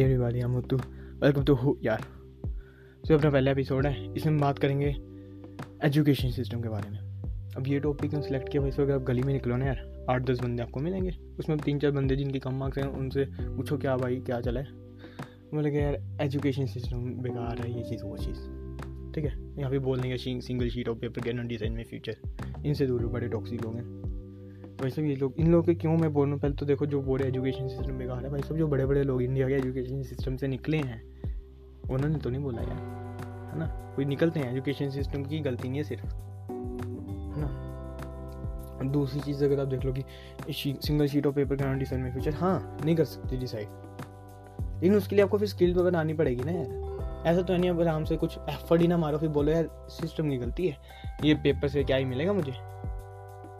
Hi everybody I'm Muttu welcome to who यार। So अपना पहला एपिसोड है। इसमें हम बात करेंगे एजुकेशन सिस्टम के बारे में। अब ये टॉपिक हम सिलेक्ट किया, वैसे अगर आप गली में निकलो ना यार, आठ दस बंदे आपको मिलेंगे। उसमें तीन चार बंदे जिनके कम मार्क्स हैं, उनसे पूछो क्या भाई, क्या चला है। कि यार एजुकेशन सिस्टम बेकार है, ये चीज़, वो चीज़। ठीक है? यहाँ पे बोल देंगे single sheet of paper can design में फ्यूचर इनसे दूर बड़े टॉक्सिक लोग हैं। वैसे ये लोग, इन लोगों के क्यों मैं बोल? रहा हूँ पहले तो देखो जो बोले एजुकेशन सिस्टम बेकार है भाई, सब जो बड़े बड़े लोग इंडिया के एजुकेशन सिस्टम से निकले हैं, उन्होंने तो नहीं बोला यार, है ना? कोई निकलते हैं एजुकेशन सिस्टम की गलती नहीं है सिर्फ़, है ना? दूसरी चीज़ अगर आप देख लो कि सिंगल शीट ऑफ़ पेपर करना डिसाइड में फ्यूचर हाँ नहीं कर सकते डिसाइड लेकिन उसके लिए आपको फिर स्किल तो बनानी पड़ेगी ना यार। ऐसा तो नहीं अब आराम से कुछ एफर्ट ही ना मारो, फिर बोलो यार सिस्टम की गलती है, ये पेपर से क्या ही मिलेगा मुझे?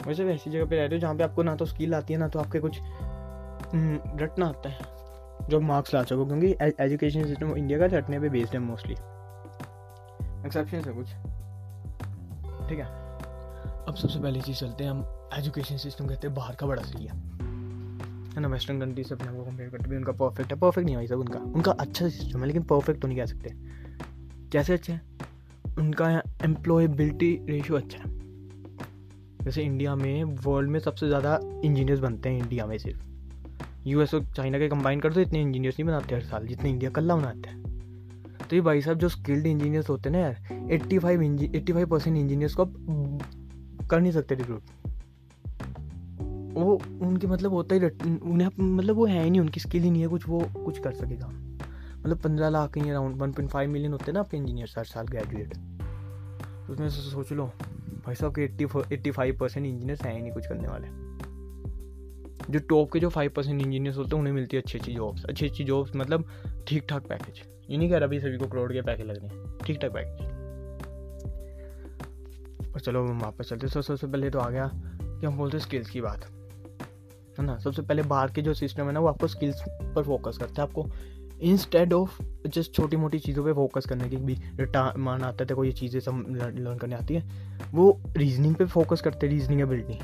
वैसे भी ऐसी जगह पे रहते हो जहाँ पे आपको ना तो स्किल आती है ना तो आपके कुछ हम्म, रटना आता है जो मार्क्स ला सको क्योंकि एजुकेशन सिस्टम इंडिया का रटने पे बेस्ड है मोस्टली एक्सेप्शन है कुछ। ठीक है। अब सबसे पहली चीज़ चलते हैं हम एजुकेशन सिस्टम कहते हैं बाहर का बड़ा सही है। है ना वेस्टर्न कंट्री से अपने को कंपेयर करते भी उनका परफेक्ट है परफेक्ट नहीं भाई सब उनका। उनका अच्छा सिस्टम है लेकिन परफेक्ट तो नहीं कह सकते। कैसे अच्छा है? उनका एम्प्लॉयबिलिटी रेशियो अच्छा है। जैसे इंडिया में वर्ल्ड में सबसे ज़्यादा इंजीनियर्स बनते हैं इंडिया में सिर्फ़। यूएस और चाइना के कंबाइन कर दो इतने इंजीनियर्स नहीं बनाते हर साल, जितने इंडिया कल्ला बनाते हैं। तो ये भाई साहब जो स्किल्ड इंजीनियर्स होते हैं ना यार eighty five eighty five percent engineers को कर नहीं सकते रिक्रूट वो, उनके मतलब होता ही उन्हें मतलब वो है ही नहीं, उनकी स्किल ही नहीं है कुछ, वो कुछ कर सकेगा। मतलब पंद्रह लाख ही around one point five million होते हैं ना आपके इंजीनियर्स हर साल ग्रेजुएट तो उसमें सोच लो भाई साहब, के eighty eighty five percent engineers हैं ही नहीं कुछ करने वाले। जो टॉप के जो फाइव परसेंट इंजीनियर्स होते हैं, उन्हें मिलती है अच्छी अच्छी जॉब्स अच्छी अच्छी जॉब्स मतलब ठीक ठाक पैकेज ये नहीं कह रहा अभी सभी को करोड़ के पैकेज लग रहे हैं। ठीक ठाक पैकेज और चलो, हम वापस चलते हैं। सबसे पहले तो आ गया कि हम बोलते स्किल्स की बात। है ना? सबसे पहले बाहर के जो सिस्टम है ना, वो आपको स्किल्स पर फोकस करता है। आपको इंस्टेड ऑफ़ जस्ट छोटी मोटी चीज़ों पे फोकस करने की भी मान आता है कोई ये चीज़ें सब लर्न करने आती है, वो रीजनिंग पे फोकस करते रीजनिंग एबिलिटी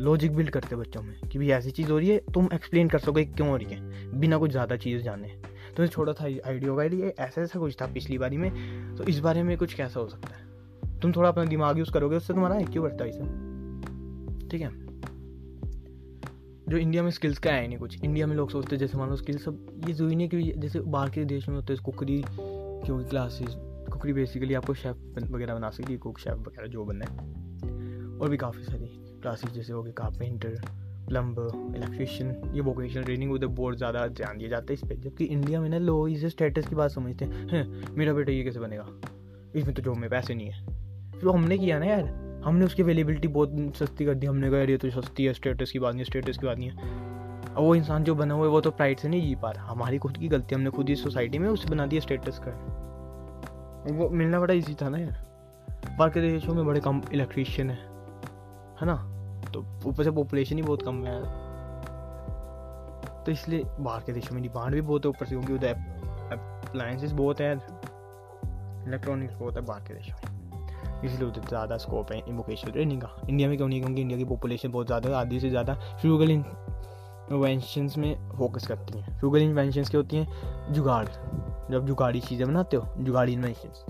लॉजिक बिल्ड करते बच्चों में, कि भाई ऐसी चीज़ हो रही है, तुम एक्सप्लेन कर सकोगे क्यों हो रही है, बिना कुछ ज़्यादा चीज़ जाने। तो छोटा था आइडिया होगा, ये ऐसा ऐसा कुछ था पिछली बारी में तो इस बारे में कुछ कैसा हो सकता है? तुम थोड़ा अपना दिमाग यूज़ करोगे, उससे तुम्हारा क्यों बढ़ता है सब ठीक है? जो इंडिया में स्किल्स का है नहीं कुछ। इंडिया में लोग सोचते हैं, जैसे मान लो स्किल्स सब ये ज़रूरी नहीं कि जैसे बाहर के देश में होते हैं, कुकरी क्योंकि क्लासेस कुकरी बेसिकली आपको शेफ़ वगैरह बना सकती है कुक शेफ़ वगैरह जो बनना है। और भी काफ़ी सारी क्लासेस जैसे हो गए कारपेंटर प्लम्बर इलेक्ट्रिशियन ये वोकेशनल ट्रेनिंग उधर बहुत ज़्यादा ध्यान दिया जाता है इस पर जबकि इंडिया में ना लोग इसे स्टेटस की बात समझते हैं मेरा बेटा ये कैसे बनेगा? इसमें तो जॉब में पैसे नहीं है। तो हमने किया ना यार। हमने उसकी अवेलेबिलिटी बहुत सस्ती कर दी, हमने कहा ये तो सस्ती है स्टेटस की बात नहीं स्टेटस की बात नहीं है। वो इंसान जो बना हुआ है, वो तो प्राइड से नहीं जी पा रहा। हमारी खुद की गलती हमने खुद ही सोसाइटी में उसे बना दिया स्टेटस का। वो मिलना बड़ा ईजी था ना यार। बाकी देशों में बड़े कम इलेक्ट्रीशियन है है ना? तो ऊपर से पॉपुलेशन ही बहुत कम है तो इसलिए बाहर के देशों में डिमांड भी बहुत है, ऊपर से, क्योंकि उधर अप्लायंसेस बहुत है इलेक्ट्रॉनिक्स बहुत है बाहर के देशों में। इसलिए उधर ज़्यादा स्कोप है वोकेशनल ट्रेनिंग का इंडिया में क्यों नहीं क्योंकि इंडिया की पॉपुलेशन बहुत ज़्यादा है, आधी से ज़्यादा फ्यूगल इन्वेंशंस में फोकस करती हैं। फ्यूगल इन्वेंशंस क्या होती हैं? जुगाड़। जब जुगाड़ी चीज़ें बनाते हो, जुगाड़ी इन्वेंशंस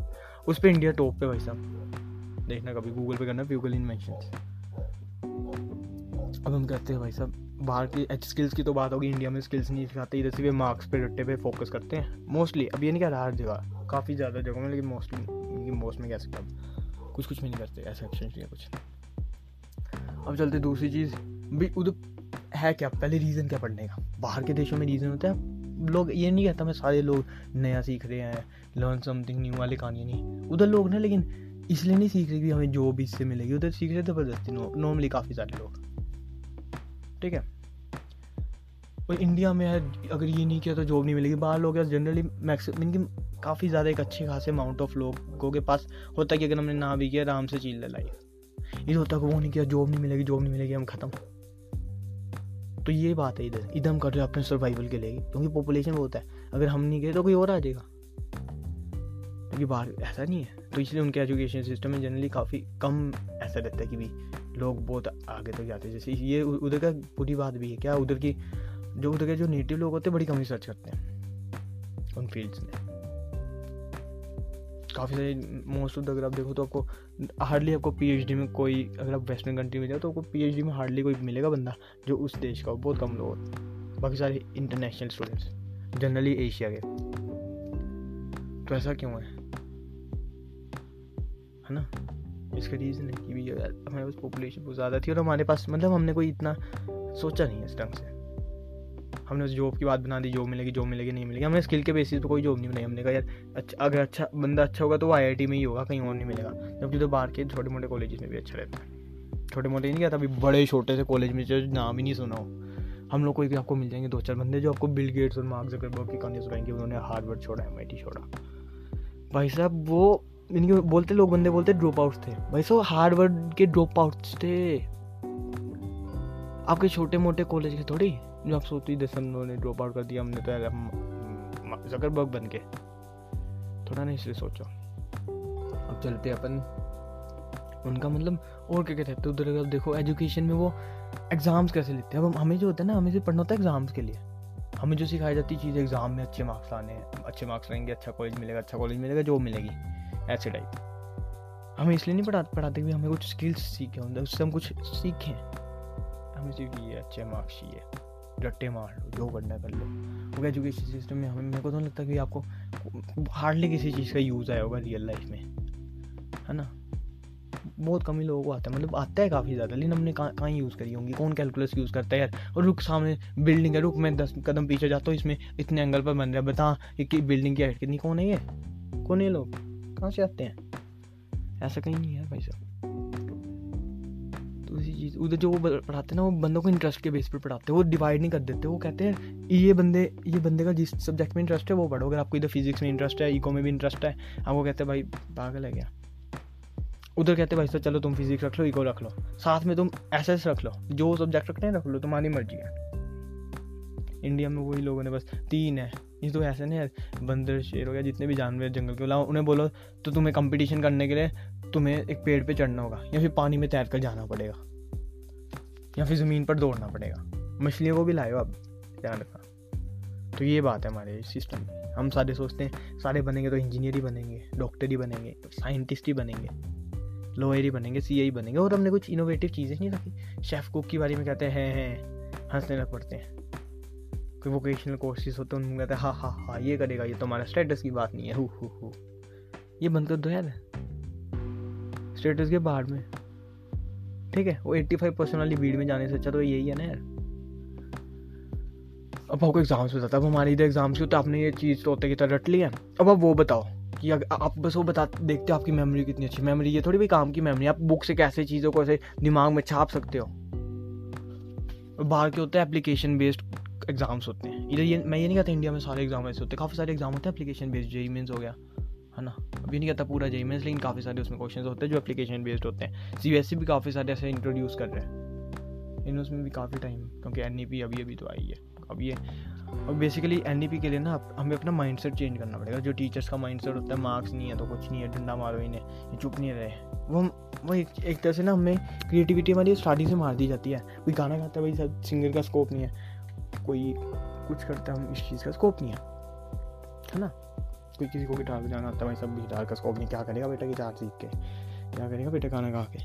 उस पर इंडिया टॉप पे भाई साहब। देखना कभी गूगल पे करना फ्यूगल इन्वेंशंस अब हम कहते हैं भाई साहब, बाहर की एच स्किल्स की तो बात होगी इंडिया में स्किल्स नहीं सिखाते इधर से मार्क्स पे, रट्टे पे फोकस करते हैं। मोस्टली अब ये नहीं कह रहा हर जगह, काफ़ी ज़्यादा जगहों में, लेकिन मोस्टली मोस्ट में कह सकते हैं। कुछ कुछ भी नहीं करते, ऐसा एक्शन नहीं कुछ। अब चलते दूसरी चीज़। भी उधर है क्या? पहले रीज़न क्या पढ़ने का? बाहर के देशों में रीज़न होता है? लोग ये नहीं कहता, मैं सारे लोग नया सीख रहे हैं लर्न समथिंग न्यू वाले कहानी नहीं। उधर लोग ना, लेकिन इसलिए नहीं सीख रहे कि हमें जॉब इससे मिलेगी। उधर सीख रहे ज़बरदस्ती नॉर्मली काफ़ी सारे लोग। ठीक है? और इंडिया में अगर ये नहीं किया तो जॉब नहीं मिलेगी। बाहर लोग जनरली मैक्सिमम इनकी काफ़ी ज़्यादा एक अच्छे खासे अमाउंट ऑफ़ लोगों के पास होता है कि अगर हमने ना भी किया, आराम से चीज़ लाई ये होता है कि वो नहीं किया जॉब नहीं मिलेगी जॉब नहीं मिलेगी, हम ख़त्म। तो ये बात है इधर। इधर हम कर रहे हैं अपने सर्वाइवल के लिए, क्योंकि पॉपुलेशन बहुत है। अगर हम नहीं गए तो कोई और आ जाएगा। क्योंकि बाहर ऐसा नहीं है। तो इसलिए उनके एजुकेशन सिस्टम में जनरली काफ़ी कम ऐसा रहता है कि भी लोग बहुत आगे तक जाते हैं। जैसे ये उधर का पूरी बात भी है। क्या उधर की जो उधर के जो नेटिव लोग होते हैं, बड़ी कम रिसर्च करते हैं उन फील्ड्स में। काफ़ी सारे मोस्ट ऑफ़ द अगर आप देखो तो आपको हार्डली आपको पीएचडी में कोई, अगर आप वेस्टर्न कंट्री में जाओ तो आपको पीएचडी में हार्डली कोई मिलेगा बंदा जो उस देश का हो, बहुत कम लोग बाकी सारे इंटरनेशनल स्टूडेंट्स जनरली एशिया के। तो ऐसा क्यों है? है ना? इसका रीज़न है कि भी हमारे पास पॉपुलेशन बहुत ज़्यादा थी और हमारे पास मतलब हमने कोई इतना सोचा नहीं है इस ढंग से। हमने उस जॉब की बात बना दी जॉब मिलेगी जॉब मिलेगी, नहीं मिलेगी। हमने स्किल के बेसिस पे कोई जॉब नहीं बनाई। हमने कहा, यार अच्छा अगर अच्छा बंदा अच्छा होगा तो वो आईआईटी में ही होगा, कहीं और नहीं मिलेगा। जबकि तो बाहर के छोटे मोटे कॉलेज में भी अच्छा रहता है। छोटे मोटे नहीं कहता अभी बड़े, छोटे से कॉलेज में जो नाम ही नहीं सुना हो। हम लोग कोई भी आपको मिल जाएँगे दो चार बंदे जो आपको बिल गेट्स और मार्क जकरबर्ग की कहानी सुनाएँगे, उन्होंने हार्डवर्ड छोड़ा एम छोड़ा। भाई साहब, वो इनके बोलते, लोग बंदे बोलते ड्रॉप आउट थे। भाई साहब हार्डवर्ड के ड्रॉप आउट थे। आपके छोटे मोटे कॉलेज के थोड़ी? जो आप सोचती दस उन्होंने ड्रॉप आउट कर दिया, हमने तो यार जकरबर्ग बन के। थोड़ा नहीं इसलिए सोचो। अब चलते अपन। उनका मतलब और क्या कहते हैं? उधर अगर देखो एजुकेशन में वो एग्ज़ाम्स कैसे लेते हैं? अब हमें जो होता है ना, हमें सिर्फ़ पढ़ना होता है एग्ज़ाम्स के लिए। हमें जो सिखाई जाती चीज़ एग्ज़ाम में, अच्छे मार्क्स आने हैं, अच्छे मार्क्स रहेंगे अच्छा कॉलेज मिलेगा अच्छा कॉलेज मिलेगा जॉब मिलेगी। ऐसे टाइप हमें इसलिए नहीं पढ़ा पढ़ाते कि हमें कुछ स्किल्स सीखे होंगे उससे हम कुछ सीखें। हमें सिर्फ़ ये अच्छे मार्क्स चाहिए। रट्टे मार लो, जो करना कर लो। क्योंकि एजुकेशन सिस्टम में हमें, मेरे को तो नहीं लगता कि आपको हार्डली किसी चीज़ का यूज़ आया होगा रियल लाइफ में, है ना? बहुत कम ही लोगों को आता है मतलब आता है काफ़ी ज़्यादा, लेकिन हमने कहाँ यूज़ करी होंगी? कौन कैलकुलस यूज़ करता है यार? और रुक सामने बिल्डिंग है, रुक, मैं दस कदम पीछे जाता हूँ, इसमें इतने एंगल पर बन रहा है, बता कि बिल्डिंग की हाइट कितनी, कौन है ये? कौन है लोग? कहाँ से आते हैं? ऐसा कहीं नहीं है भाई साहब। उसी चीज़ उधर जो वो पढ़ाते हैं ना, वो बंदों को इंटरेस्ट के बेस पर पढ़ाते हैं, वो डिवाइड नहीं कर देते, वो कहते हैं, ये बंदे ये बंदे का जिस सब्जेक्ट में इंटरेस्ट है, वो पढ़ो। अगर आपको इधर फिजिक्स में इंटरेस्ट है इको में भी इंटरेस्ट है, आपको कहते हैं, भाई, पागल है क्या? उधर कहते भाई, सर, चलो तुम फिजिक्स रख लो इको रख लो। साथ में तुम एस एस रख लो। जो सब्जेक्ट रखते हैं, रख लो, तुम्हारी मर्ज़ी है। इंडिया में वही लोगों ने बस तीन है। ये तो ऐसे नहीं है, बंदर, शेर हो गया, जितने भी जानवर जंगल के अलावा उन्हें बोलो तो तुम्हें कंपटीशन करने के लिए तुम्हें एक पेड़ पे चढ़ना होगा, या फिर पानी में तैर कर जाना पड़ेगा, या फिर ज़मीन पर दौड़ना पड़ेगा। मछलियों को भी लाए आप ध्यान रखना। तो ये बात है हमारे सिस्टम में। हम सारे सोचते हैं, सारे बनेंगे तो इंजीनियर ही बनेंगे डॉक्टर ही बनेंगे साइंटिस्ट ही बनेंगे लॉयर ही बनेंगे सी ही बनेंगे, और हमने कुछ इनोवेटिव चीज़ें नहीं रखी। शेफ़ कुक के बारे में कहते हैं हैं हंसने लग पड़ते हैं। कोई वोकेशनल कोर्सेज होते हैं, उनमें कहते हैं हाँ हाँ हाँ ये करेगा, ये तो हमारा स्टेटस की बात नहीं है, हु हु हु। ये बंद कर दो यार। स्टेटस के बाहर में। ठीक है, वो एट्टी फाइव परसेंट वाली भीड़ में जाने से अच्छा तो यही है ना यार। अब आपको एग्ज़ाम्स बताता अब हमारे इधर एग्ज़ाम्स की तो आपने ये चीज़ तोते की तरह रट लिया अब आप वो बताओ कि आप बस वो बता, देखते हो आपकी मेमोरी कितनी अच्छी। मेमोरी ये थोड़ी भी काम की मेमोरी आप बुक से कैसे चीज़ों को ऐसे दिमाग में छाप सकते हो। बाहर के होते हैं एप्लीकेशन बेस्ड एग्ज़ाम्स होते हैं। इधर ये, मैं ये नहीं कहता इंडिया में सारे एग्ज़ाम ऐसे होते हैं। काफ़ी सारे एग्ज़ाम होते हैं एप्लीकेशन बेस्ड जेई मीन्स हो गया। है ना? अभी नहीं कहता पूरा जेई लेकिन काफ़ी सारे उसमें क्वेश्चन होते हैं जो एप्लीकेशन बेस्ड होते हैं। सी बी भी काफ़ी सारे ऐसे इंट्रोड्यूस कर रहे हैं। इन उसमें भी काफ़ी टाइम क्योंकि एन अभी अभी तो आई है। अब ये और बेसिकली एन के लिए ना हमें अपना माइंड सेट चेंज करना पड़ेगा। जो टीचर्स का माइंड सेट होता है मार्क्स नहीं है तो कुछ नहीं है डंडा मारो इन्हें चुप नहीं रहे। वो वो एक, एक तरह से ना हमें क्रिएटिविटी हमारी स्टार्टिंग से मार दी जाती है। कोई गाना गाता है भाई सब सिंगर का स्कोप नहीं है। कोई कुछ करता है हम इस चीज़ का स्कोप नहीं है। है ना? कोई किसी को गिटार बजाना आता है, भाई सब गिटार का स्कोप नहीं। क्या करेगा बेटा गिटार सीख के? क्या करेगा बेटा गाना गा के?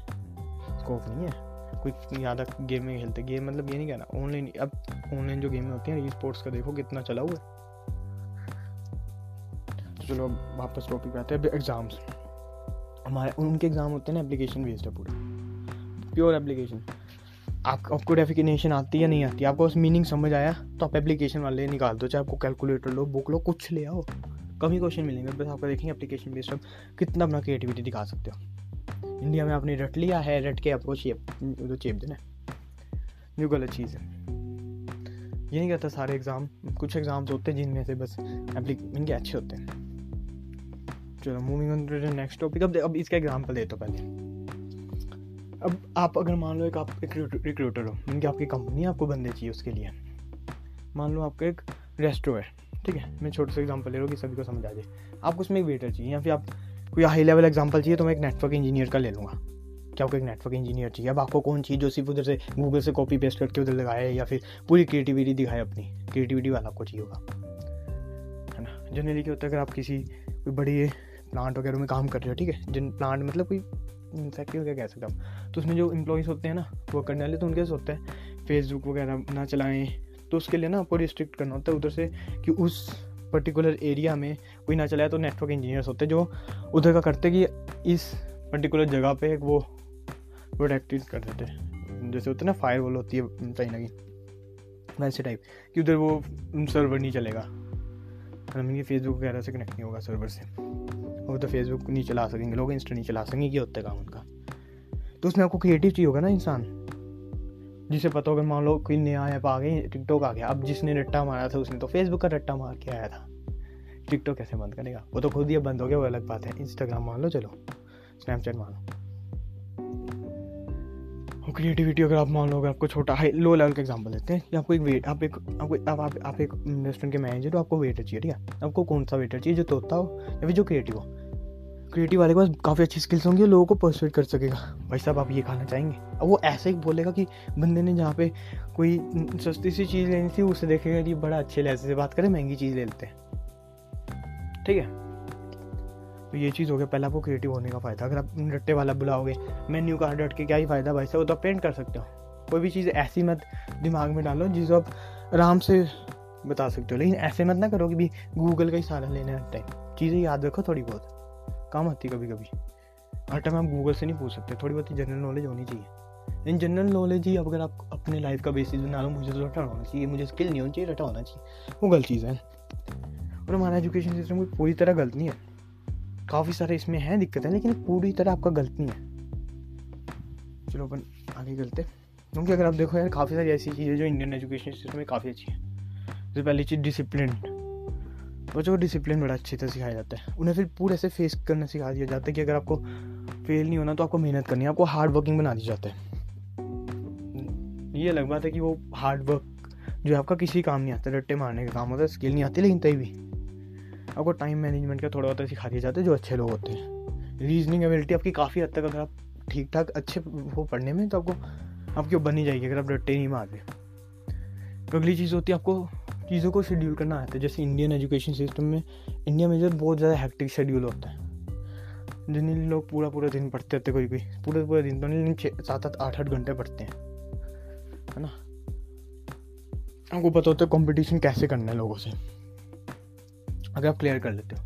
स्कोप नहीं है। कोई ज़्यादा गेम में खेलते गेम मतलब ये नहीं कहना ऑनलाइन अब ऑनलाइन जो गेमें होती हैं ई स्पोर्ट्स का देखो कितना चला हुआ है। तो चलो, अब वापस टॉपिक पे आते हैं एग्ज़ाम्स हमारे, उनके एग्ज़ाम होते हैं ना एप्लीकेशन बेस्ड है पूरा। प्योर एप्लीकेशन आप आपको डेफिनेशन आती या नहीं आती? आपको उस मीनिंग समझ आया? तो आप एप्लीकेशन वाले निकाल दो, चाहे आपको कैलकुलेटर लो बुक लो, कुछ ले आओ। कम ही क्वेश्चन मिलेंगे, बस आपको देखेंगे एप्लीकेशन बेस्ड आप कितना अपना क्रिएटिविटी दिखा सकते हो। इंडिया में आपने रट लिया है, रट के चेप तो चेप देना जो गलत चीज़ है। ये नहीं कहता सारे एग्ज़ाम कुछ एग्ज़ाम्स होते हैं जिनमें से बस इनके अच्छे होते हैं। चलो moving on to the next topic अब अब इसका एग्ज़ाम्पल दे तो पहले। अब आप अगर मान लो एक आप एक रिक्रूटर हो, यानी कि आपकी कंपनी आपको बंदे चाहिए उसके लिए। मान लो आपका एक रेस्टो है। ठीक है? मैं छोटे से एग्जांपल ले रहा हूँ कि सभी को समझ आ जाए। आपको उसमें एक वेटर चाहिए या फिर आप कोई हाई लेवल एग्ज़ाम्पल चाहिए तो मैं एक नेटवर्क इंजीनियर का ले लूँगा। क्या आपको एक नेटवर्क इंजीनियर चाहिए? अब आपको कौन चाहिए जो सिर्फ़ उधर से गूगल से कॉपी पेस्ट करके उधर लगाए या फिर पूरी क्रिएटिविटी दिखाए अपनी? क्रिएटिविटी वाला आपको चाहिए होगा। है ना? जनरली क्या होता है, अगर आप किसी कोई बड़ी प्लांट वगैरह में काम कर रहे हो, ठीक है? जिन प्लांट मतलब कोई फैक्ट्री वगैरह कह सकते हम तो उसमें जो इम्प्लॉयज़ होते हैं ना, वो करने वाले तो उनके से होता है। फेसबुक वगैरह ना चलाएँ तो उसके लिए ना आपको रिस्ट्रिक्ट करना होता है उधर से कि उस पर्टिकुलर एरिया में कोई ना चलाए तो नेटवर्क इंजीनियर्स होते हैं जो उधर का करते कि इस पर्टिकुलर जगह पे वो प्रोटेक्टिव कर देते जैसे होते हैं ना फायर वॉल होती है कहीं ना कहीं, वैसे टाइप कि उधर वो सर्वर नहीं चलेगा। मीन फेसबुक वगैरह से कनेक्ट नहीं होगा सर्वर से। और तो फेसबुक नहीं चला सकेंगे, लोग इंस्टा नहीं चला सकेंगे, ये होता है काम उनका। तो उसमें आपको क्रिएटिव चाहिए होगा ना इंसान? जिसे पता होगा मान लो कोई नया ऐप आ गई टिकटॉक आ गया। अब जिसने रट्टा मारा था उसने तो फेसबुक का रट्टा मार के आया था। टिकटॉक कैसे बंद करेगा? वो तो खुद ही अब बंद हो गया वो अलग बात है। इंस्टाग्राम मान लो चलो। स्नैपचैट मान। लो क्रिएटिविटी अगर आप मान लो अगर आपको छोटा हाई लो लेवल का एग्जांपल देते हैं आपको एक वेट आप एक आपको आप, आप, आप एक रेस्टोरेंट के मैनेजर हो आपको वेटर चाहिए ठीक है? आपको कौन सा वेटर चाहिए जो तोता हो या फिर जो क्रिएटिव हो? क्रिएटिव वाले के पास काफ़ी अच्छी स्किल्स होंगी लोगों को परसुएट कर सकेगा। भाई साहब, आप ये खाना चाहेंगे? अब वो ऐसे ही बोलेगा कि बंदे ने जहाँ पे कोई सस्ती सी चीज़ लेनी थी, उसे देखेगा कि बड़ा अच्छे लहजे से बात करें, महँगी चीज़ ले लेते हैं। ठीक है? तो ये चीज़ हो गया, पहले आपको क्रिएटिव होने का फ़ायदा। अगर आप रट्टे वाला बुलाओगे मेन्यू कार्ड रट के क्या ही फ़ायदा भाई साहब, वो तो आप पेंट कर सकते हो। कोई भी चीज़ ऐसी मत दिमाग में डालो जिसको आप आराम से बता सकते हो। लेकिन ऐसे मत ना करो कि भी गूगल का ही सारा लेने टाइम। चीज़ें याद रखो थोड़ी बहुत। काम आती है कभी कभी हर टाइम आप गूगल से नहीं पूछ सकते, थोड़ी बहुत जनरल नॉलेज होनी चाहिए। इन जनरल नॉलेज ही अगर आप अपने लाइफ का बेसिस बना लो मुझे तो रटा होना चाहिए, मुझे स्किल नहीं होनी चाहिए रटा होना चाहिए। वो गलत चीज़ है। और हमारा एजुकेशन सिस्टम कोई पूरी तरह गलत नहीं है। काफ़ी सारे इसमें हैं दिक्कतें, लेकिन पूरी तरह आपका गलत नहीं है। चलो अपन आगे चलते क्योंकि अगर आप देखो यार, काफ़ी सारी ऐसी चीज़ें जो इंडियन एजुकेशन सिस्टम में काफ़ी अच्छी है। जैसे पहली चीज़ डिसिप्लिन बच्चों को डिसिप्लिन बड़ा अच्छी तरह सिखाया जाता है। उन्हें फिर पूरे से फेस करना सिखा दिया जाता है कि अगर आपको फेल नहीं होना तो आपको मेहनत करनी है, आपको हार्ड वर्किंग बना दिया जाता है। ये अलग बात है कि वो हार्ड वर्क जो आपका किसी काम नहीं आता, रट्टे मारने का काम होता है स्किल नहीं आती, लेकिन तभी। भी आपको टाइम मैनेजमेंट का थोड़ा बहुत सिखा दिया जाता है, जो अच्छे लोग होते हैं। रीजनिंग एबिलिटी आपकी काफ़ी हद तक अगर आप ठीक ठाक अच्छे हो पढ़ने में तो आपको, आपकी बन जाएगी अगर आप रट्टे नहीं मार रहे अगली चीज़ होती है आपको चीज़ों को शेड्यूल करना आता है। जैसे इंडियन एजुकेशन सिस्टम में इंडिया में जो बहुत ज़्यादा हैक्टिक शेड्यूल होता है। जिन लोग पूरा पूरा दिन पढ़ते रहते कोई कोई पूरे पूरे दिन तो नहीं छः सात आठ आठ आठ घंटे पढ़ते हैं। है ना? आपको पता होता है कंपटीशन कैसे करना है लोगों से। अगर आप क्लियर कर लेते हो।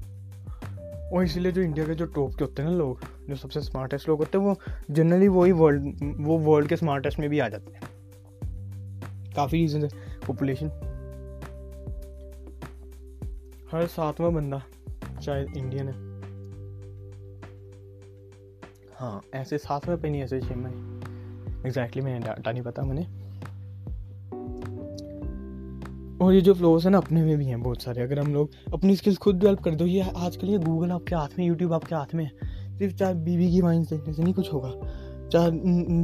और इसीलिए जो इंडिया के जो टॉप के होते हैं ना लोग, जो सबसे स्मार्टेस्ट लोग होते हैं, वो जनरली वही वर्ल्ड वो वर्ल्ड के स्मार्टेस्ट में भी आ जाते हैं। काफ़ी रीजन है पॉपुलेशन हर सातवां बंदा शायद इंडियन है। हाँ ऐसे सातवें पे नहीं, ऐसे छः में। एग्जैक्टली मैंने डाटा नहीं पता मैंने और ये जो फ्लोस है ना, अपने में भी हैं बहुत सारे। अगर हम लोग अपनी स्किल्स खुद डेवलप कर दो, ये आजकल ये गूगल आपके हाथ में यूट्यूब आपके हाथ में है। सिर्फ़ चाहे बीबी की वाइन देखने से नहीं कुछ होगा, चाहे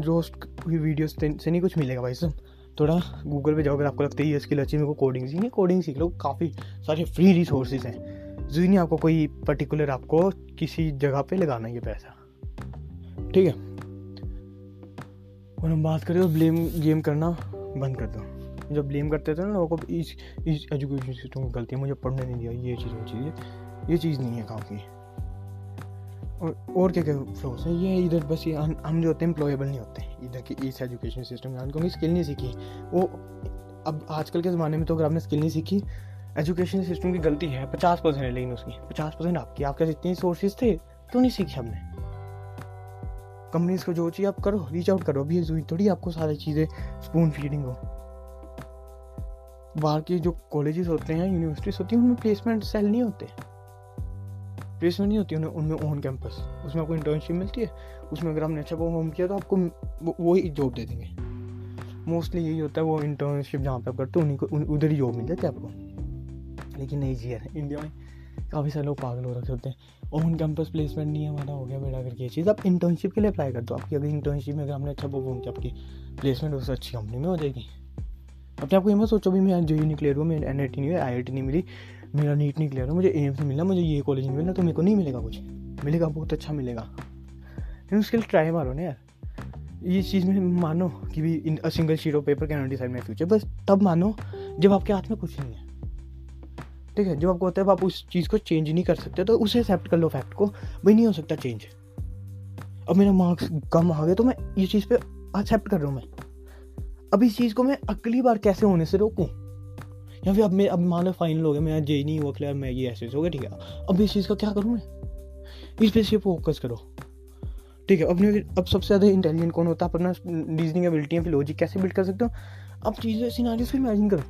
रोस्ट हुई वीडियोस से नहीं कुछ मिलेगा भाई सब थोड़ा गूगल पे जाओ, अगर आपको लगता है ये स्किल अच्छी, मेरे को कोडिंग सीखनी कोडिंग सीख लो। काफ़ी सारे फ्री रिसोर्सेज हैं। जो नहीं आपको कोई पर्टिकुलर आपको किसी जगह पे लगाना ये पैसा। ठीक है? और हम बात करें तो ब्लेम गेम करना बंद कर दो। जब ब्लेम करते थे ना लोगों को, इस इस एजुकेशन सिस्टम की गलती है, मुझे पढ़ने नहीं दिया, ये चीज़ वो चीज़, ये चीज़ नहीं है काम की और और क्या क्या फ्लोस है? ये इधर बस ये हम, हम जो होते हैं एम्प्लॉयबल नहीं होते इधर की इस एजुकेशन सिस्टम में क्योंकि स्किल नहीं सीखी। वो अब आजकल के ज़माने में तो अगर आपने स्किल नहीं सीखी एजुकेशन सिस्टम की गलती है। पचास परसेंट है लेकिन उसकी। पचास परसेंट आपकी। आपके जितने सोर्सेज थे तो नहीं सीखे हमने। कंपनीज़ को जो चाहिए आप करो रीच आउट करो। अभी ज़रूरी थोड़ी आपको सारी चीज़ें स्पून फीडिंग हो। बाहर के जो कॉलेजेस होते हैं यूनिवर्सिटीज होती हैं उनमें प्लेसमेंट सेल नहीं होते। प्लेसमेंट नहीं होती, उन्हें, उनमें ऑन कैंपस। उसमें आपको इंटर्नशिप मिलती है, उसमें अगर आपने अच्छा परफॉर्म किया तो आपको वो ही जॉब दे देंगे। मोस्टली यही होता है वो इंटर्नशिप जहाँ पे आप करते हो, उन्हीं को उधर ही जॉब मिल जाती है आपको। लेकिन नहीं जी है इंडिया में काफ़ी सारे लोग पागल हो रखे होते हैं। ऑन कैंपस प्लेसमेंट नहीं है, हमारा हो गया बेटा करके ये चीज़। आप इंटर्नशिप के लिए अप्लाई कर दो, आपकी अगर इंटर्नशिप में अगर आपने अच्छा परफॉर्म किया, आपकी प्लेसमेंट उससे अच्छी कंपनी में हो जाएगी। अपने आपको ये मत सोचो भी मैं जो ही नहीं हुआ मेरी एन आई टी नहीं हुई आई आई टी नहीं मिली। मेरा नीट नहीं क्लियर हुआ मुझे एम्स मिला मुझे ये कॉलेज नहीं मिला तो मेरे को नहीं मिलेगा कुछ। मिलेगा, बहुत अच्छा मिलेगा। लेकिन उसके लिए ट्राई मारो ना यार। ये चीज़ में मानो कि भी इन single sheet of paper can decide my future बस तब मानो जब आपके हाथ में कुछ नहीं है। ठीक है, जब आपको होता है आप उस चीज़ को चेंज नहीं कर सकते तो उसे एक्सेप्ट कर लो फैक्ट को। भाई, नहीं हो सकता चेंज अब मेरा मार्क्स कम आ गया तो मैं ये चीज़ पे एक्सेप्ट कर रहा हूँ मैं। अब इस चीज़ को मैं अगली बार कैसे होने से रोकूँ? या फिर अब मैं अब मान लो फाइनल हो गया मैं जे नहीं हुआ क्लियर मैं ये ऐसे हो गया, ठीक है? अब इस चीज़ का क्या करूँ मैं? इस पे सिर्फ़ फोकस करो। ठीक है, अपने अब सबसे ज़्यादा इंटेलिजेंट कौन होता है? अपना रीजनिंग एबिलिटी फिर लॉजिक कैसे बिल्ड कर सकते हो? अब चीज़ें सिनारियोस फिर इमेजिन करो।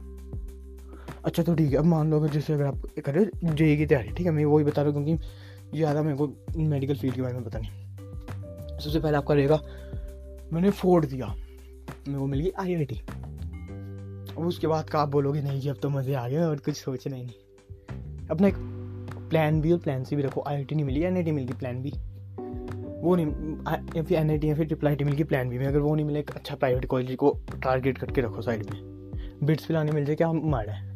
अच्छा तो ठीक है, अब मान लो अगर जैसे अगर आप करें जे की तैयारी, ठीक है? मैं वही बता रहा हूँ क्योंकि ज़्यादा मेरे को मेडिकल फ़ील्ड के बारे में पता नहीं। सबसे पहले आपका रहेगा, मैंने फोड़ दिया। मेरे को मिल गई आई आई टी अब उसके बाद का आप बोलोगे, नहीं जी, अब तो मज़े आ गए और कुछ सोचना ही नहीं। अपना एक प्लान बी और प्लान सी भी रखो। आई आई टी नहीं मिली एन आई मिल गई प्लान बी वो नहीं या फिर एन या फिर ट्रिपल आई मिल गई प्लान बी में। अगर वो नहीं मिले, एक अच्छा प्राइवेट कॉलेज को टारगेट करके रखो साइड में। बिट्स पिलाने मिल जाए, क्या माड़ा है?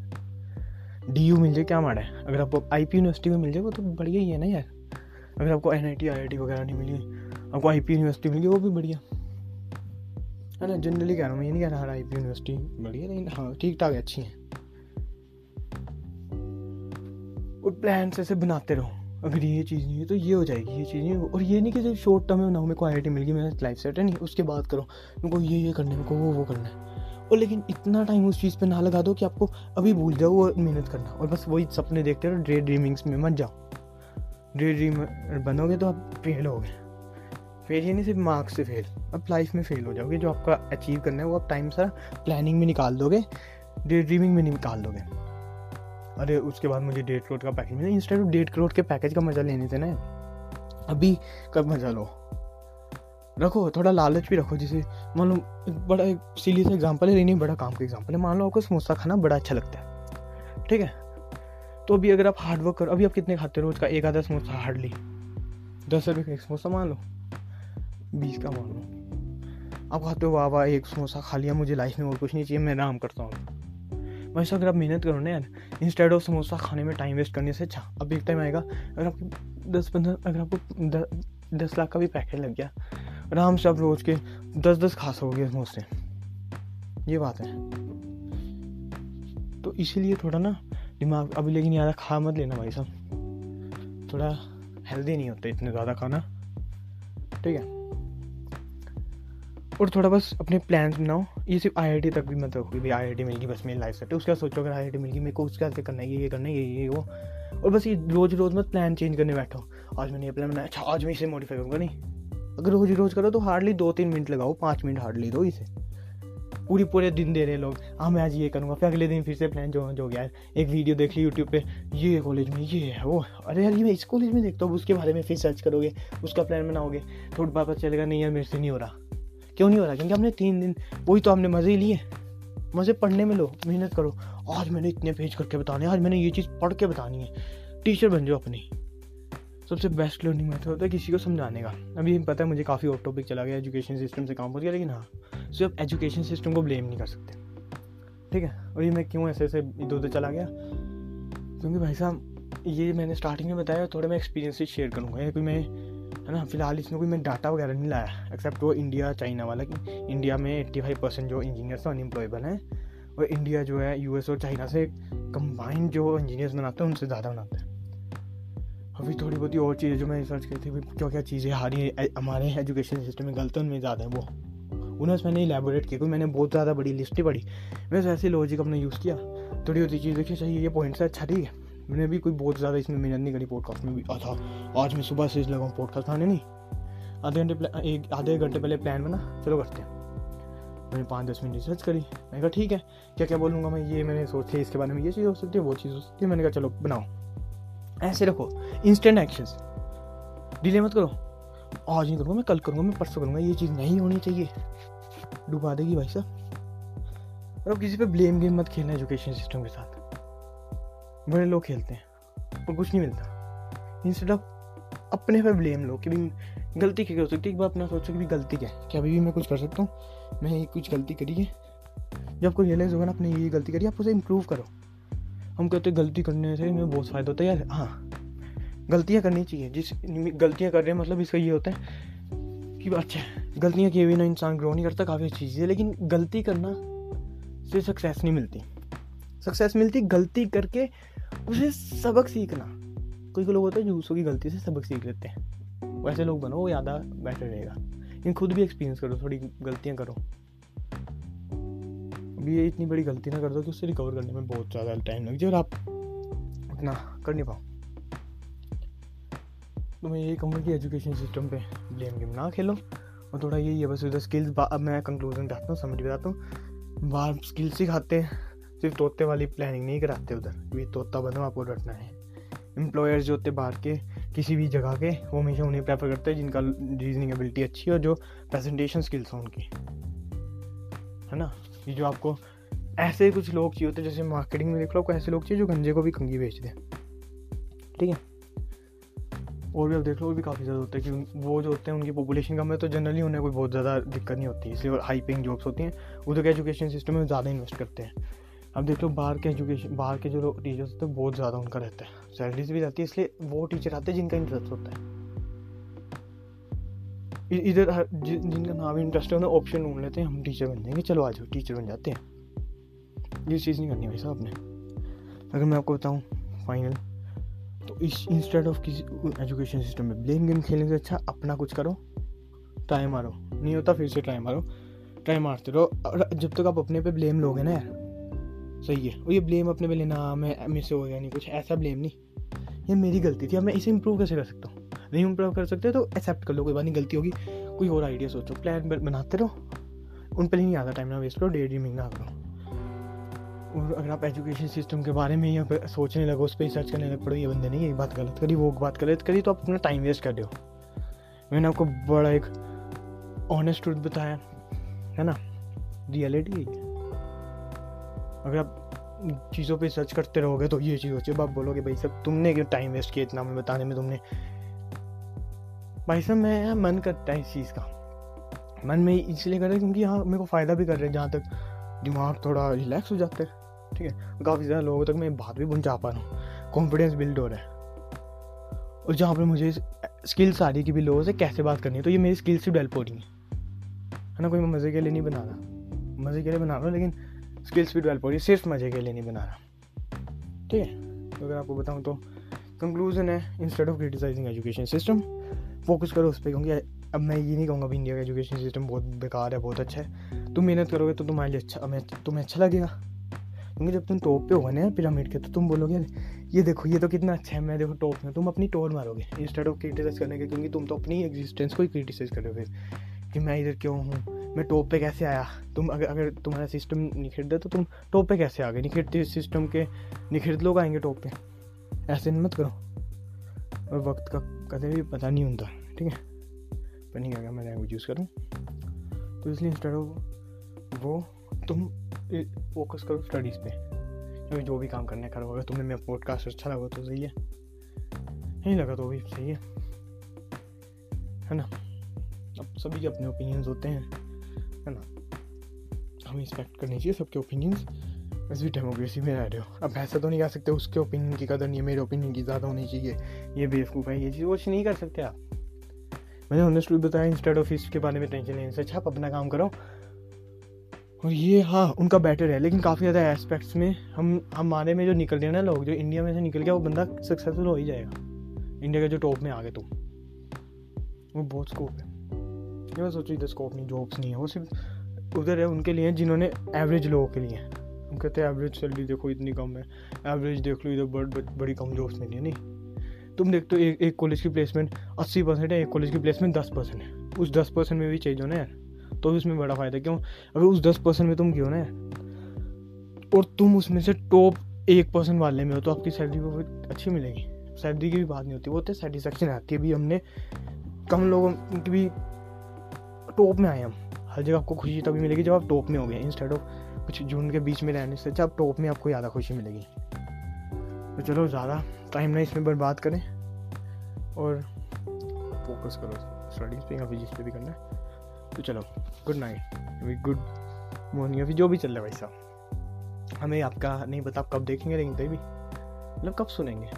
डी यू मिल जाए, क्या माड़ा है? अगर आपको आई पी यूनिवर्सिटी में मिल जाए, वो तो बढ़िया ही है ना यार। अगर आपको N I T I I T वगैरह नहीं मिली, आपको आई पी यूनिवर्सिटी मिल, वो भी बढ़िया। है ना जनरली कह रहा हूँ, मैं ये नहीं कह रहा हर आई यूनिवर्सिटी बढ़िया, लेकिन हाँ ठीक ठाक अच्छी हैं। और प्लान ऐसे बनाते रहो। अगर ये चीज़ नहीं है तो ये हो जाएगी, ये चीज़ नहीं हो। और ये नहीं कि सिर्फ़ शॉर्ट टर्म में बनाओ मेरे को आई मिल गई, मेरा लाइफ सेट है नहीं, उसके बाद करो। मेरे को ये ये करना है, मेरे को वो वो करना है। और लेकिन इतना टाइम उस चीज़ पे ना लगा दो कि आपको अभी भूल जाओ वो मेहनत करना और बस वही सपने देखते रहो ड्रे ड्रीमिंग्स में मत जाओ। ड्रे ड्रीम बनोगे तो आप फेल हो गए फेल ही नहीं, सिर्फ़ मार्क्स से फेल अब लाइफ में फेल हो जाओगे, जो आपका अचीव करना है, वो आप टाइम से प्लानिंग में निकाल दोगे डे ड्रीमिंग में निकाल दोगे। अरे, उसके बाद मुझे डेढ़ करोड़ का पैकेज मिला। इंस्टेड ऑफ़ डेढ़ करोड़ के पैकेज का मज़ा लेने थे ना, अभी कब मज़ा लो? रखो, थोड़ा लालच भी रखो, जैसे मान लो बड़ा, एक सीली सा एग्ज़ाम्पल है नहीं बड़ा काम का एग्ज़ाम्पल है। मान लो आपको समोसा खाना बड़ा अच्छा लगता है, ठीक है? तो अभी अगर आप हार्ड वर्क करो, अभी आप कितने खाते हो रोज का? एक आधा समोसा हार्डली दस रुपये का एक समोसा, मान लो। बीस का मान लो। आप खाते हो, वाह एक समोसा खा लिया, मुझे लाइफ में और कुछ नहीं चाहिए, मैं आराम करता हूँ वैसे अगर आप मेहनत करो ना यार इंस्टेड ऑफ़ समोसा खाने में टाइम वेस्ट करने से अच्छा अब एक टाइम आएगा, अगर आपको दस पंद्रह, अगर आपको दस लाख का भी पैकेट लग गया, आराम से आप रोज़ के दस दस खा सकोगे समोसे। ये बात है। तो इसीलिए थोड़ा ना दिमाग अभी लेकिन ज़्यादा खा मत लेना भाई साहब। थोड़ा हेल्दी नहीं होता, इतने ज़्यादा खाना। ठीक है? और थोड़ा बस अपने प्लान्स बनाओ। ये सिर्फ़ आईआईटी तक भी मत रखो भाई आई मिल गई, बस मेरी लाइफ सेट है। उसके बाद सोचो, अगर आई मिल गई, मेरे को उसके बाद करना है, ये ये करना है, ये ये, वो। और बस ये रोज़ रोज़ मत प्लान चेंज करने बैठो। आज मैंने ये प्लान बनाया अच्छा आज मैं इसे मॉडिफाई करूँगा, नहीं। अगर रोज़ रोज़ करो तो हार्डली दो तीन मिनट लगाओ, पाँच मिनट हार्डली दो इसे। पूरी, पूरे दिन दे रहे लोग। हाँ मैं आज ये करूँगा, फिर अगले दिन फिर से प्लान जो जो गया एक वीडियो देख ली यूट्यूब पे, ये कॉलेज में, ये है, वो। अरे यार, ये मैं इस कॉलेज में देखता हूँ उसके बारे में फिर सर्च करोगे, उसका प्लान बनाओगे। थोड़ा पता चलेगा, नहीं यार, मेरे से नहीं हो रहा। क्यों नहीं हो रहा? क्योंकि हमने तीन दिन, वही तो हमने मज़े ही लिए। मज़े पढ़ने में लो, मेहनत करो। आज मैंने इतने पेज करके बताने आज मैंने ये चीज़ पढ़ के बतानी है। टीचर बन जाओ अपनी। सबसे बेस्ट लर्निंग मेथड होता है किसी को समझाने का। अभी पता है मुझे काफ़ी ऑफ़ टॉपिक चला गया एजुकेशन सिस्टम से काम हो गया लेकिन हाँ सिर्फ़ एजुकेशन सिस्टम को ब्लेम नहीं कर सकते। ठीक है? और ये मैं क्यों ऐसे ऐसे इधर उधर चला गया? क्योंकि भाई साहब, ये मैंने स्टार्टिंग में बताया, थोड़े मैं एक्सपीरियंस शेयर करूँगा। या कोई मैं है ना? फ़िलहाल इसमें कोई मैं डाटा वगैरह नहीं लाया एक्सेप्ट वो इंडिया चाइना वाला कि इंडिया में एट्टी फाइव परसेंट जो इंजीनियर्स अनएम्प्लॉयबल हैं, और इंडिया जो है यूएस और चाइना से कंबाइंड जो इंजीनियर्स बनाते हैं, उनसे ज़्यादा बनाते हैं। अभी थोड़ी बहुत और चीज़ें जो मैं रिसर्च की थी क्या क्या चीज़ें हारी हमारे एजुकेशन सिस्टम में गलत उनमें ज़्यादा है, वो। उन्हें मैंने इलेबोरेट किया क्योंकि मैंने बहुत ज़्यादा बड़ी लिस्ट ही पढ़ी। वैसे ऐसे लॉजिक अपने यूज़ किया। थोड़ी होती चीज़ देखिए चाहिए ये पॉइंट्स अच्छा ठीक है। मैंने भी कोई बहुत ज़्यादा इसमें मेहनत नहीं करी पॉडकास्ट में भी अच्छा आज मैं सुबह से लगा पॉडकास्ट बनाने नहीं। आधे घंटे एक, आधे घंटे पहले प्लान बना, चलो करते हैं। मैंने पाँच दस मिनट रिसर्च करी, मैंने कहा ठीक है क्या क्या बोलूँगा मैं, ये मैंने सोच इसके बारे में ये चीज़ हो सकती है, वो चीज़ हो सकती है, मैंने कहा चलो बनाओ। ऐसे रखो इंस्टेंट एक्शन डिले मत करो। आज नहीं करूँगा मैं, कल करूँगा मैं, परसों करूँगा, ये चीज़ नहीं होनी चाहिए। डुबा देगी भाई साहब। और किसी पे ब्लेम गेम मत खेलना एजुकेशन सिस्टम के साथ। बड़े लोग खेलते हैं और कुछ नहीं मिलता। इंस्टेड ऑफ़ अपने पे ब्लेम लो कि भाई, गलती क्या हो सकती है? एक बार अपना सोचो कि गलती क्या है? क्या अभी भी मैं कुछ कर सकता हूँ, मैं ये कुछ गलती करी है। जब आपको रियलाइज़ होगा ना अपने ये गलती करी आप उसे इम्प्रूव करो। हम कहते हैं गलती करने से हमें बहुत फ़ायदा होता है। यार हाँ गलतियाँ करनी चाहिए। जिस, गलतियाँ कर रहे हैं मतलब इसका ये होता है कि अच्छा गलतियाँ किए बिना इंसान ग्रो नहीं करता, काफ़ी अच्छी चीज़ है, लेकिन गलती करना से सक्सेस नहीं मिलती। सक्सेस मिलती, गलती करके उसे सबक सीखना। कोई लोग होते हैं जो दूसरों की गलती से सबक सीख लेते हैं। वैसे लोग बनो, वो ज़्यादा बेटर रहेगा। लेकिन खुद भी एक्सपीरियंस करो, थोड़ी गलतियाँ करो। अभी ये इतनी बड़ी गलती ना कर दो कि उससे रिकवर करने में बहुत ज़्यादा टाइम लग जाए और आप उतना कर नहीं पाओ। तो मैं यही कहूँगा कि एजुकेशन सिस्टम पे ब्लेम गेम ना खेलो। और थोड़ा यही है, बस उधर स्किल्स मैं कंक्लूजन चाहता हूँ, समझ बताता हूँ। बाहर स्किल्स सिखाते हैं। सिर्फ़ तोते वाली प्लानिंग नहीं कराते उधर। ये तोता बनो आपको डटना है। एम्प्लॉयर्स जो होते बाहर के, किसी भी जगह के, वो हमेशा उन्हें प्रेफर करते हैं जिनका रीजनिंग एबिलिटी अच्छी है और जो प्रेजेंटेशन स्किल्स हो उनकी। है ना? ये जो आपको ऐसे कुछ लोग चाहिए होते हैं, जैसे मार्केटिंग में देख लो ऐसे लोग चाहिए जो गंजे को भी कंगी बेच दें। ठीक है? और भी आप देख लो, और भी काफ़ी ज़्यादा होते हैं कि वो जो होते हैं, उनकी पॉपुलेशन कम है तो जनरली उन्हें कोई बहुत ज़्यादा दिक्कत नहीं होती। इसलिए हाई पेइंग जॉब्स होती हैं, उधर के एजुकेशन सिस्टम में ज़्यादा इन्वेस्ट करते हैं। अब देख लो बाहर के एजुकेशन बाहर के जो टीचर्स होते हैं, बहुत ज़्यादा उनका रहता है। सैलरीज भी रहती है, इसलिए वो टीचर आते हैं जिनका इंटरेस्ट होता है। इधर जिनका नाम इंटरेस्ट है, उन्हें ऑप्शन ढूंढ लेते हैं, हम टीचर बन जाएँगे, चलो आ जाओ टीचर बन जाते हैं। ये चीज़ नहीं करनी भाई साहब ने अगर मैं आपको बताऊँ फाइनल तो इस इंस्टेड ऑफ़ किसी एजुकेशन सिस्टम में ब्लेम गेम खेलने से अच्छा अपना कुछ करो ट्राई मारो। नहीं होता, फिर से ट्राई मारो। ट्राई मारते रहो। जब तक आप अपने पे ब्लेम लोगे ना यार सही है। और ये ब्लेम अपने पे लेना मैं, मेरे से हो गया नहीं कुछ, ऐसा ब्लेम नहीं। ये मेरी गलती थी, अब मैं इसे इंप्रूव कैसे कर सकता हूँ? नहीं इम्प्रूव कर सकते तो एक्सेप्ट कर लो, कोई बात नहीं, गलती होगी। कोई और आइडिया सोचो प्लान बनाते रहो। उन पर ही नहीं आता टाइम ना वेस्ट करो डे ड्रीमिंग ना करो। और अगर आप एजुकेशन सिस्टम के बारे में या सोचने लगो, उस पर रिसर्च करने लग पड़ो, ये बंदे नहीं ये बात गलत करी, वो बात गलत करी तो आप अपना टाइम वेस्ट कर हो। मैंने आपको बड़ा एक ऑनेस्ट ट्रूथ बताया, है ना? रियलिटी अगर आप चीज़ों पे सर्च करते रहोगे तो ये चीज़ होती है। आप बोलोगे, भाई सब तुमने क्यों टाइम वेस्ट किया इतना मैं बताने में तुमने? भाई साहब, मैं मन करता है इस चीज़ का। मन में इसलिए कर रहा है क्योंकि यहाँ मेरे को फ़ायदा भी कर रहे हैं, जहाँ तक दिमाग थोड़ा रिलैक्स हो जाता है। ठीक है? काफ़ी ज़्यादा लोगों तक मैं बात भी पहुँचा पा रहा हूँ। कॉन्फिडेंस बिल्ड हो रहा है। और जहाँ पर मुझे स्किल्स आ रही है कि भी लोगों से कैसे बात करनी है तो ये मेरी स्किल्स भी डेवलप हो रही हैं। है ना? कोई मैं मज़े के लिए नहीं बना रहा। मज़े के लिए बना रहा हूँ, लेकिन स्किल्स भी डेवलप हो रही है सिर्फ़ मज़े के लिए नहीं बना रहा। ठीक है? तो अगर आपको बताऊँ तो कंक्लूजन है instead of criticising education system focus करो उस पर क्योंकि अब मैं ये नहीं कहूँगा भी इंडिया का एजुकेशन सिस्टम बहुत बेकार है, बहुत अच्छा है। तुम मेहनत करोगे तो तुम्हारे लिए अच्छा मैं तुम्हें अच्छा लगेगा। क्योंकि जब तुम टॉप पे होगा ना पिरामिड के तो तुम बोलोगे, ये देखो, ये तो कितना अच्छा है, मैं देखो टॉप में तुम अपनी टोर मारोगे इंस्टेड ऑफ़ क्रिटिसाइज करने के, क्योंकि तुम तो अपनी एग्जिस्टेंस को ही क्रिटिसाइज करोगे कि मैं इधर क्यों हूँ? मैं टॉप पे कैसे आया? तुम अगर अगर तुम्हारा सिस्टम निखिर दे तो तुम टॉप पे कैसे आ गए? निखिरते सिस्टम के निखिर लोग आएँगे टॉप पे। ऐसे मत करो। और वक्त का कदे भी पता नहीं होता, ठीक है? पर नहीं क्या मैं लैंग्वेज यूज़ करूँ तो इसलिए इंस्टेड ऑफ़ वो, तुम फोकस करो स्टडीज़ पे। क्योंकि जो भी काम करने करो अगर तुम्हें मेरा पॉडकास्ट अच्छा लगा तो सही है। नहीं लगा तो भी सही है। है ना? अब सभी के अपने ओपिनियंस होते हैं। है ना। हमें रिस्पेक्ट करनी चाहिए सबके ओपिनियंस इस भी डेमोक्रेसी में रह रहे हो। अब ऐसा तो नहीं कह सकते उसके ओपिनियन की कदर नहीं है, मेरे ओपिनियन की ज़्यादा होनी चाहिए। ये बेवकूफ़ है, ये चीज़ वो नहीं कर सकते आप। मैंने ऑनेस्ट बताया इंस्टेड ऑफ़ इसके बारे में टेंशन लेने से अच्छा आप अपना काम करो। और ये हाँ उनका बेटर है, लेकिन काफ़ी ज़्यादा एस्पेक्ट्स में हम हमारे में जो निकल रहे हैं ना लोग, जो इंडिया में से निकल गया, वो बंदा सक्सेसफुल हो ही जाएगा। इंडिया के जो टॉप में आ गए तुम। वो बहुत स्कोप है। मैं सोचू इधर स्कोप नहीं जॉब्स नहीं है। वो सिर्फ़ उधर है उनके लिए जिन्होंने एवरेज लोगों के लिए। हम कहते हैं एवरेज सैलरी देखो इतनी कम है। एवरेज देख लो इधर बड़, बड़ी कम जॉब्स मिली है नहीं? तुम देखते हो एक एक कॉलेज की प्लेसमेंट अस्सी परसेंट है एक कॉलेज की प्लेसमेंट दस परसेंट है। उस दस परसेंट में भी चाहिए हो ना यार। तो भी उसमें बड़ा फ़ायदा क्यों? अगर उस दस परसेंट में तुम क्यों ना और तुम उसमें से टॉप एक परसेंट वाले में हो तो आपकी सैलरी बहुत अच्छी मिलेगी। सैलरी की भी बात नहीं होती वो तो सेटिस्फेक्शन आती है। भी हमने कम लोगों की भी टॉप में आए हम। हर जगह आपको खुशी तभी मिलेगी जब आप टॉप में हो गए इंस्टेड ऑफ़ कुछ जून के बीच में रहने से। अच्छा आप टॉप में आपको ज़्यादा खुशी मिलेगी। तो चलो, ज़्यादा टाइम ना इसमें बर्बाद करें और फोकस करो। स्टडीज़ पे या फिजिक्स पे भी करना है। तो चलो गुड नाइट गुड मॉर्निंग अभी जो भी चल रहा है भाई साहब। हमें आपका, नहीं पता आप कब देखेंगे, लेकिन तभी। मतलब कब सुनेंगे।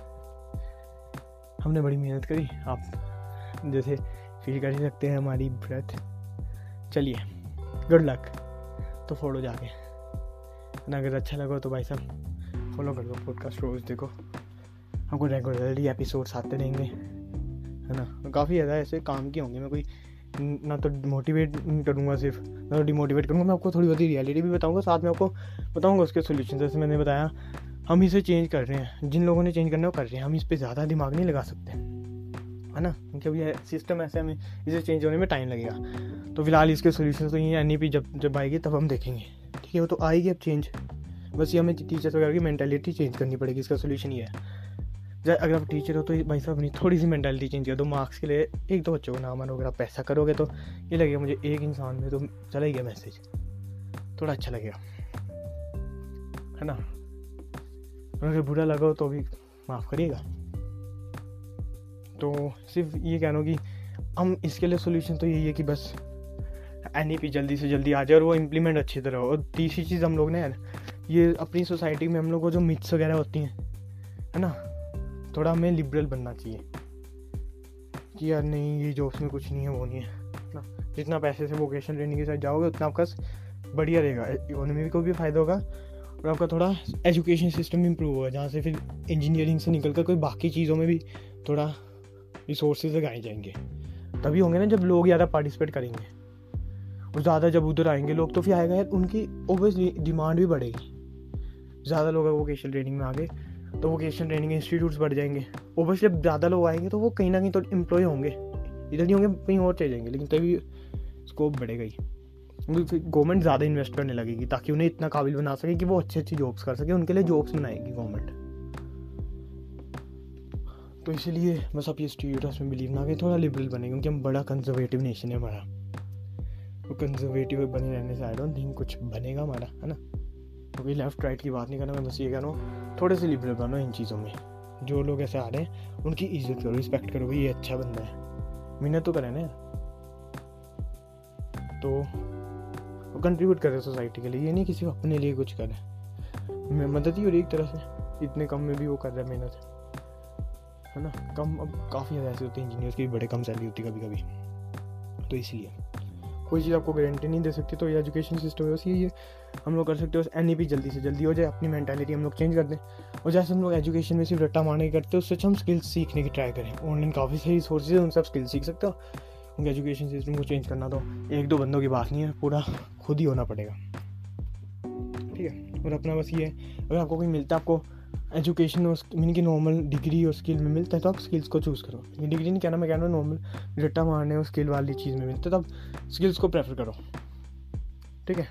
हमने बड़ी मेहनत करी। आप जैसे फील कर ही सकते हैं हमारी ब्रेथ चलिए गुड लक तो फोड़ो जाके। ना अगर अच्छा लगा तो भाई साहब फॉलो कर दो पॉडकास्ट रोज़ देखो। हमको रेगुलरली एपिसोड्स आते रहेंगे, है ना? काफ़ी ज़्यादा ऐसे काम के होंगे, मैं कोई ना तो मोटिवेट करूँगा सिर्फ़, ना तो डिमोटिवेट करूँगा, मैं आपको थोड़ी बहुत ही रियलिटी भी बताऊँगा, साथ में आपको बताऊँगा उसके सोल्यूशन जैसे मैंने बताया, हम इसे चेंज कर रहे हैं, जिन लोगों ने चेंज करना है वो कर रहे हैं, हम इस पर ज़्यादा दिमाग नहीं लगा सकते, है ना? क्योंकि सिस्टम ऐसे हमें, इसे चेंज होने में टाइम लगेगा। तो फ़िलहाल इसके सोल्यूशन तो ये एन जब जब आएगी तब हम देखेंगे। ठीक है, वो तो आएगी अब चेंज बस ये हमें टीचर्स वगैरह की मैंटेलिटी चेंज करनी पड़ेगी, इसका सोल्यूशन ये है। जब अगर आप टीचर हो तो भाई साहब अपनी थोड़ी सी मैंटेलिटी चेंज कर, दो मार्क्स के लिए एक दो बच्चों को नाम मानो, अगर आप पैसा करोगे तो। ये लगेगा मुझे एक इंसान में तो चला ही गया मैसेज थोड़ा अच्छा लगेगा। है ना? अगर बुरा लगा हो तो भी माफ़ करिएगा। तो सिर्फ़ ये कहना कि हम इसके लिए सोल्यूशन तो यही है कि बस एन e जल्दी से जल्दी आ जाए और वो इम्प्लीमेंट अच्छी तरह हो। और तीसरी चीज़ हम लोग ने ये अपनी सोसाइटी में हम लोग को जो मिथ्स वगैरह होती हैं, है ना, थोड़ा हमें लिबरल बनना चाहिए। कि यार नहीं, ये जॉब्स में कुछ नहीं है, वो नहीं है ना। जितना पैसे से वोकेशन ट्रेनिंग के साथ जाओगे, उतना आपका बढ़िया रहेगा। इकोनॉमी को भी फ़ायदा होगा और आपका थोड़ा एजुकेशन सिस्टम भी इम्प्रूव होगा, जहाँ से फिर इंजीनियरिंग से निकल कर कोई बाकी चीज़ों में भी थोड़ा रिसोर्सेज लगाए जाएँगे। तभी होंगे ना जब लोग ज़्यादा पार्टिसिपेट करेंगे। ज़्यादा जब उधर आएँगे लोग तो फिर आएगा यार, उनकी ओबियसली डिमांड भी बढ़ेगी। ज़्यादा लोग अगर वोकेशनल ट्रेनिंग में आ गए तो वोकेशन ट्रेनिंग इंस्टीट्यूट्स बढ़ जाएँगे। ओबियसली जब ज़्यादा लोग आएँगे तो वो कहीं ना कहीं तो एम्प्लॉय होंगे। इधर नहीं होंगे, कहीं और चले जाएँगे, लेकिन तभी स्कोप बढ़ेगा ही। गवर्नमेंट ज़्यादा इन्वेस्ट करने लगेगी, ताकि उन्हें इतना काबिल बना सके कि वो अच्छी अच्छी जॉब्स कर सके, उनके लिए जॉब्स बनाएगी गवर्नमेंट तो इसीलिए बस आप ये स्टीरियोटाइप्स में बिलीव ना करें, थोड़ा लिबरल बने, क्योंकि हम बड़ा कंजर्वेटिव नेशन है हमारा। तो कंजर्वेटिव बने रहने से आई डोंट थिंक कुछ बनेगा हमारा, है ना? क्योंकि लेफ़्ट राइट की बात नहीं करना, मैं बस ये कह रहा हूँ, थोड़े से लिबरल बनो इन चीज़ों में। जो लोग ऐसे आ रहे हैं, उनकी इज़्ज़त करो रिस्पेक्ट करो ये अच्छा बंदा है। मेहनत तो करें ना। तो कंट्रीब्यूट करें सोसाइटी के लिए, ये नहीं किसी अपने लिए कुछ करें मदद ही हो रही एक तरह से। इतने कम में भी वो कर रहा है मेहनत। है ना? कम, अब काफ़ी ज़्यादा ऐसे होते हैं इंजीनियर्स की बड़े कम सैलरी होती है कभी कभी तो इसलिए। कोई चीज़ आपको गारंटी नहीं दे सकती तो ये एजुकेशन सिस्टम है, बस है। हम लोग कर सकते हो एन ई जल्दी से जल्दी हो जाए, अपनी मैंटेलिटी हम लोग चेंज कर दें। और जैसे हम लोग एजुकेशन में सिर्फ़ रट्टा मारने करते हैं, उससे अच्छा हम स्किल्स सीखने की ट्राई करें। ऑनलाइन काफ़ी सही सोर्सेज है उनसे आप स्किल्स सीख सकते हो। उनके एजुकेशन सिस्टम को चेंज करना तो एक दो बंदों की बात नहीं है, पूरा खुद ही होना पड़ेगा। ठीक है? और अपना बस ये अगर आपको कोई मिलता है, आपको एजुकेशन और मीन की नॉर्मल डिग्री और स्किल में मिलता है तो आप स्किल्स को चूज़ करो। ये डिग्री नहीं कहना, मैं कह रहा हूँ नॉर्मल रट्टा मारने और स्किल वाली चीज़ में मिलता है तो आप स्किल्स को प्रेफर करो। ठीक है?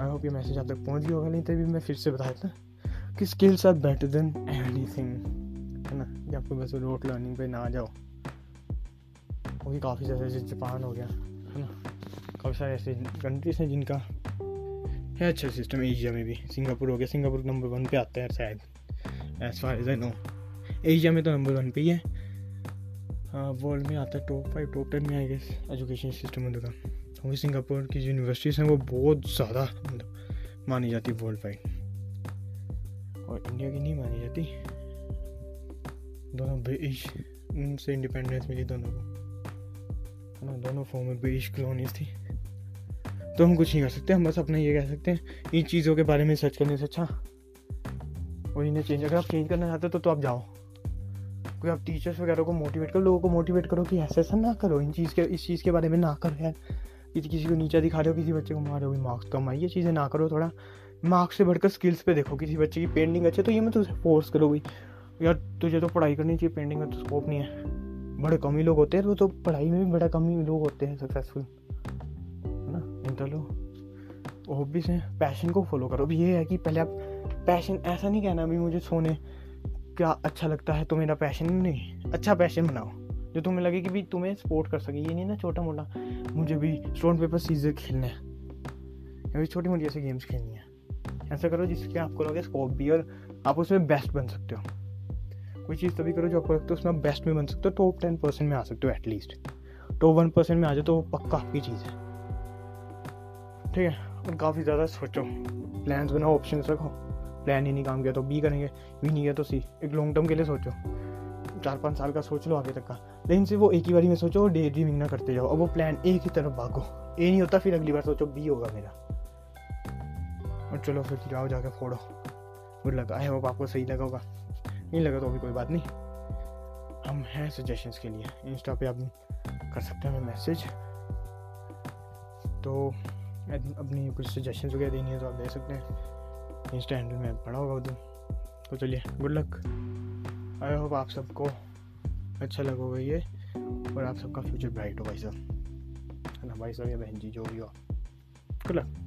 आई होप ये मैसेज आप तक पहुँच गया होगा, नहीं तभी मैं फिर से बता देता कि skills are better than any है ना? कि आपको बस रोड लर्निंग पे ना जाओ। क्योंकि काफ़ी सारे जैसे जापान हो गया, है ना? काफ़ी सारे ऐसे कंट्रीज़ हैं जिनका है अच्छा सिस्टम एशिया में भी। सिंगापुर हो गया सिंगापुर नंबर वन पे आता है शायद as far as I know Asia में तो नंबर वन पे ही है। वर्ल्ड हाँ, में आता है टॉप फाइव टॉप टेन में आई गेस एजुकेशन सिस्टम उनका क्योंकि सिंगापुर की यूनिवर्सिटीज़ हैं वो बहुत ज़्यादा मतलब मानी जाती है वर्ल्ड वाइड और इंडिया की नहीं मानी जाती। दोनों ब्रिटिश उनसे इंडिपेंडेंस मिली दोनों को। है ना दोनों फॉर्म में ब्रिटिश कॉलोनीज थी। तो हम कुछ नहीं कर सकते हम बस अपना ये कह सकते हैं इन चीज़ों के बारे में सर्च करने से अच्छा? और इन्हें चेंज अगर आप चेंज करना चाहते हो तो, तो आप जाओ। कोई आप टीचर्स वगैरह को मोटिवेट करो लोगों को मोटिवेट करो कि ऐसा ऐसा ना करो इन चीज़ के इस चीज़ के बारे में ना करो यार। किसी किसी को नीचा दिखा रहे हो किसी बच्चे को मार रहे हो मार्क्स कम आई ये चीज़ें ना करो थोड़ा। मार्क्स से बढ़कर स्किल्स पे देखो किसी बच्चे की पेंटिंग अच्छे तो ये मत उसे फोर्स करो भाई। यार तुझे तो पढ़ाई करनी चाहिए पेंटिंग का तो स्कोप नहीं है। बड़े कम ही लोग होते हैं वो तो पढ़ाई में भी बड़ा कम ही लोग होते हैं सक्सेसफुल चलो हॉबीज़ हैं। पैशन को फॉलो करो। अभी ये है कि पहले आप पैशन ऐसा नहीं कहना अभी मुझे सोने क्या अच्छा लगता है तो मेरा पैशन नहीं। अच्छा पैशन बनाओ। जो तुम्हें लगे कि भी तुम्हें सपोर्ट कर सके। ये नहीं ना छोटा मोटा, मुझे भी स्टोन पेपर सीजर खेलना है। या भी छोटी मोटी ऐसी गेम्स खेलनी है। ऐसा करो जिसके आपको लगे स्कोप भी और आप उसमें बेस्ट बन सकते हो। कोई चीज़ तभी करो जो आपको लगता है उसमें आप बेस्ट में बन सकते हो। टॉप टेन परसेंट में आ सकते हो एटलीस्ट टॉप वन परसेंट में आ जाओ तो वो पक्का आपकी चीज़ है। ठीक है और काफ़ी ज़्यादा सोचो। प्लान्स बनाओ ऑप्शन रखो। प्लान ही नहीं काम किया तो बी करेंगे बी नहीं किया तो सी एक लॉन्ग टर्म के लिए सोचो। चार पाँच साल का सोच लो आगे तक का। लेकिन सिर्फ़ वो एक ही बारी में सोचो और डे ड्रीमिंग ना करते जाओ। और वो प्लान एक ही तरफ़ भागो। ए नहीं होता, फिर अगली बार सोचो बी होगा मेरा। और चलो फिर जाओ जाके फोड़ो। गुड लक आई होप आपको सही लगा होगा। नहीं लगा तो अभी कोई बात नहीं। हम हैं सजेशंस के लिए। इंस्टा पे आप कर सकते हैं मैसेज तो अपनी कुछ सजेशन वगैरह देनी है तो आप दे सकते हैं। इंस्टा हैंडल में पढ़ा होगा उधर। तो चलिए गुड लक आई होप आप सबको अच्छा लगोगा ये, और आप सबका फ्यूचर ब्राइट हो भाई साहब। है ना भाई साहब, या बहन जी, जो भी हो। Good luck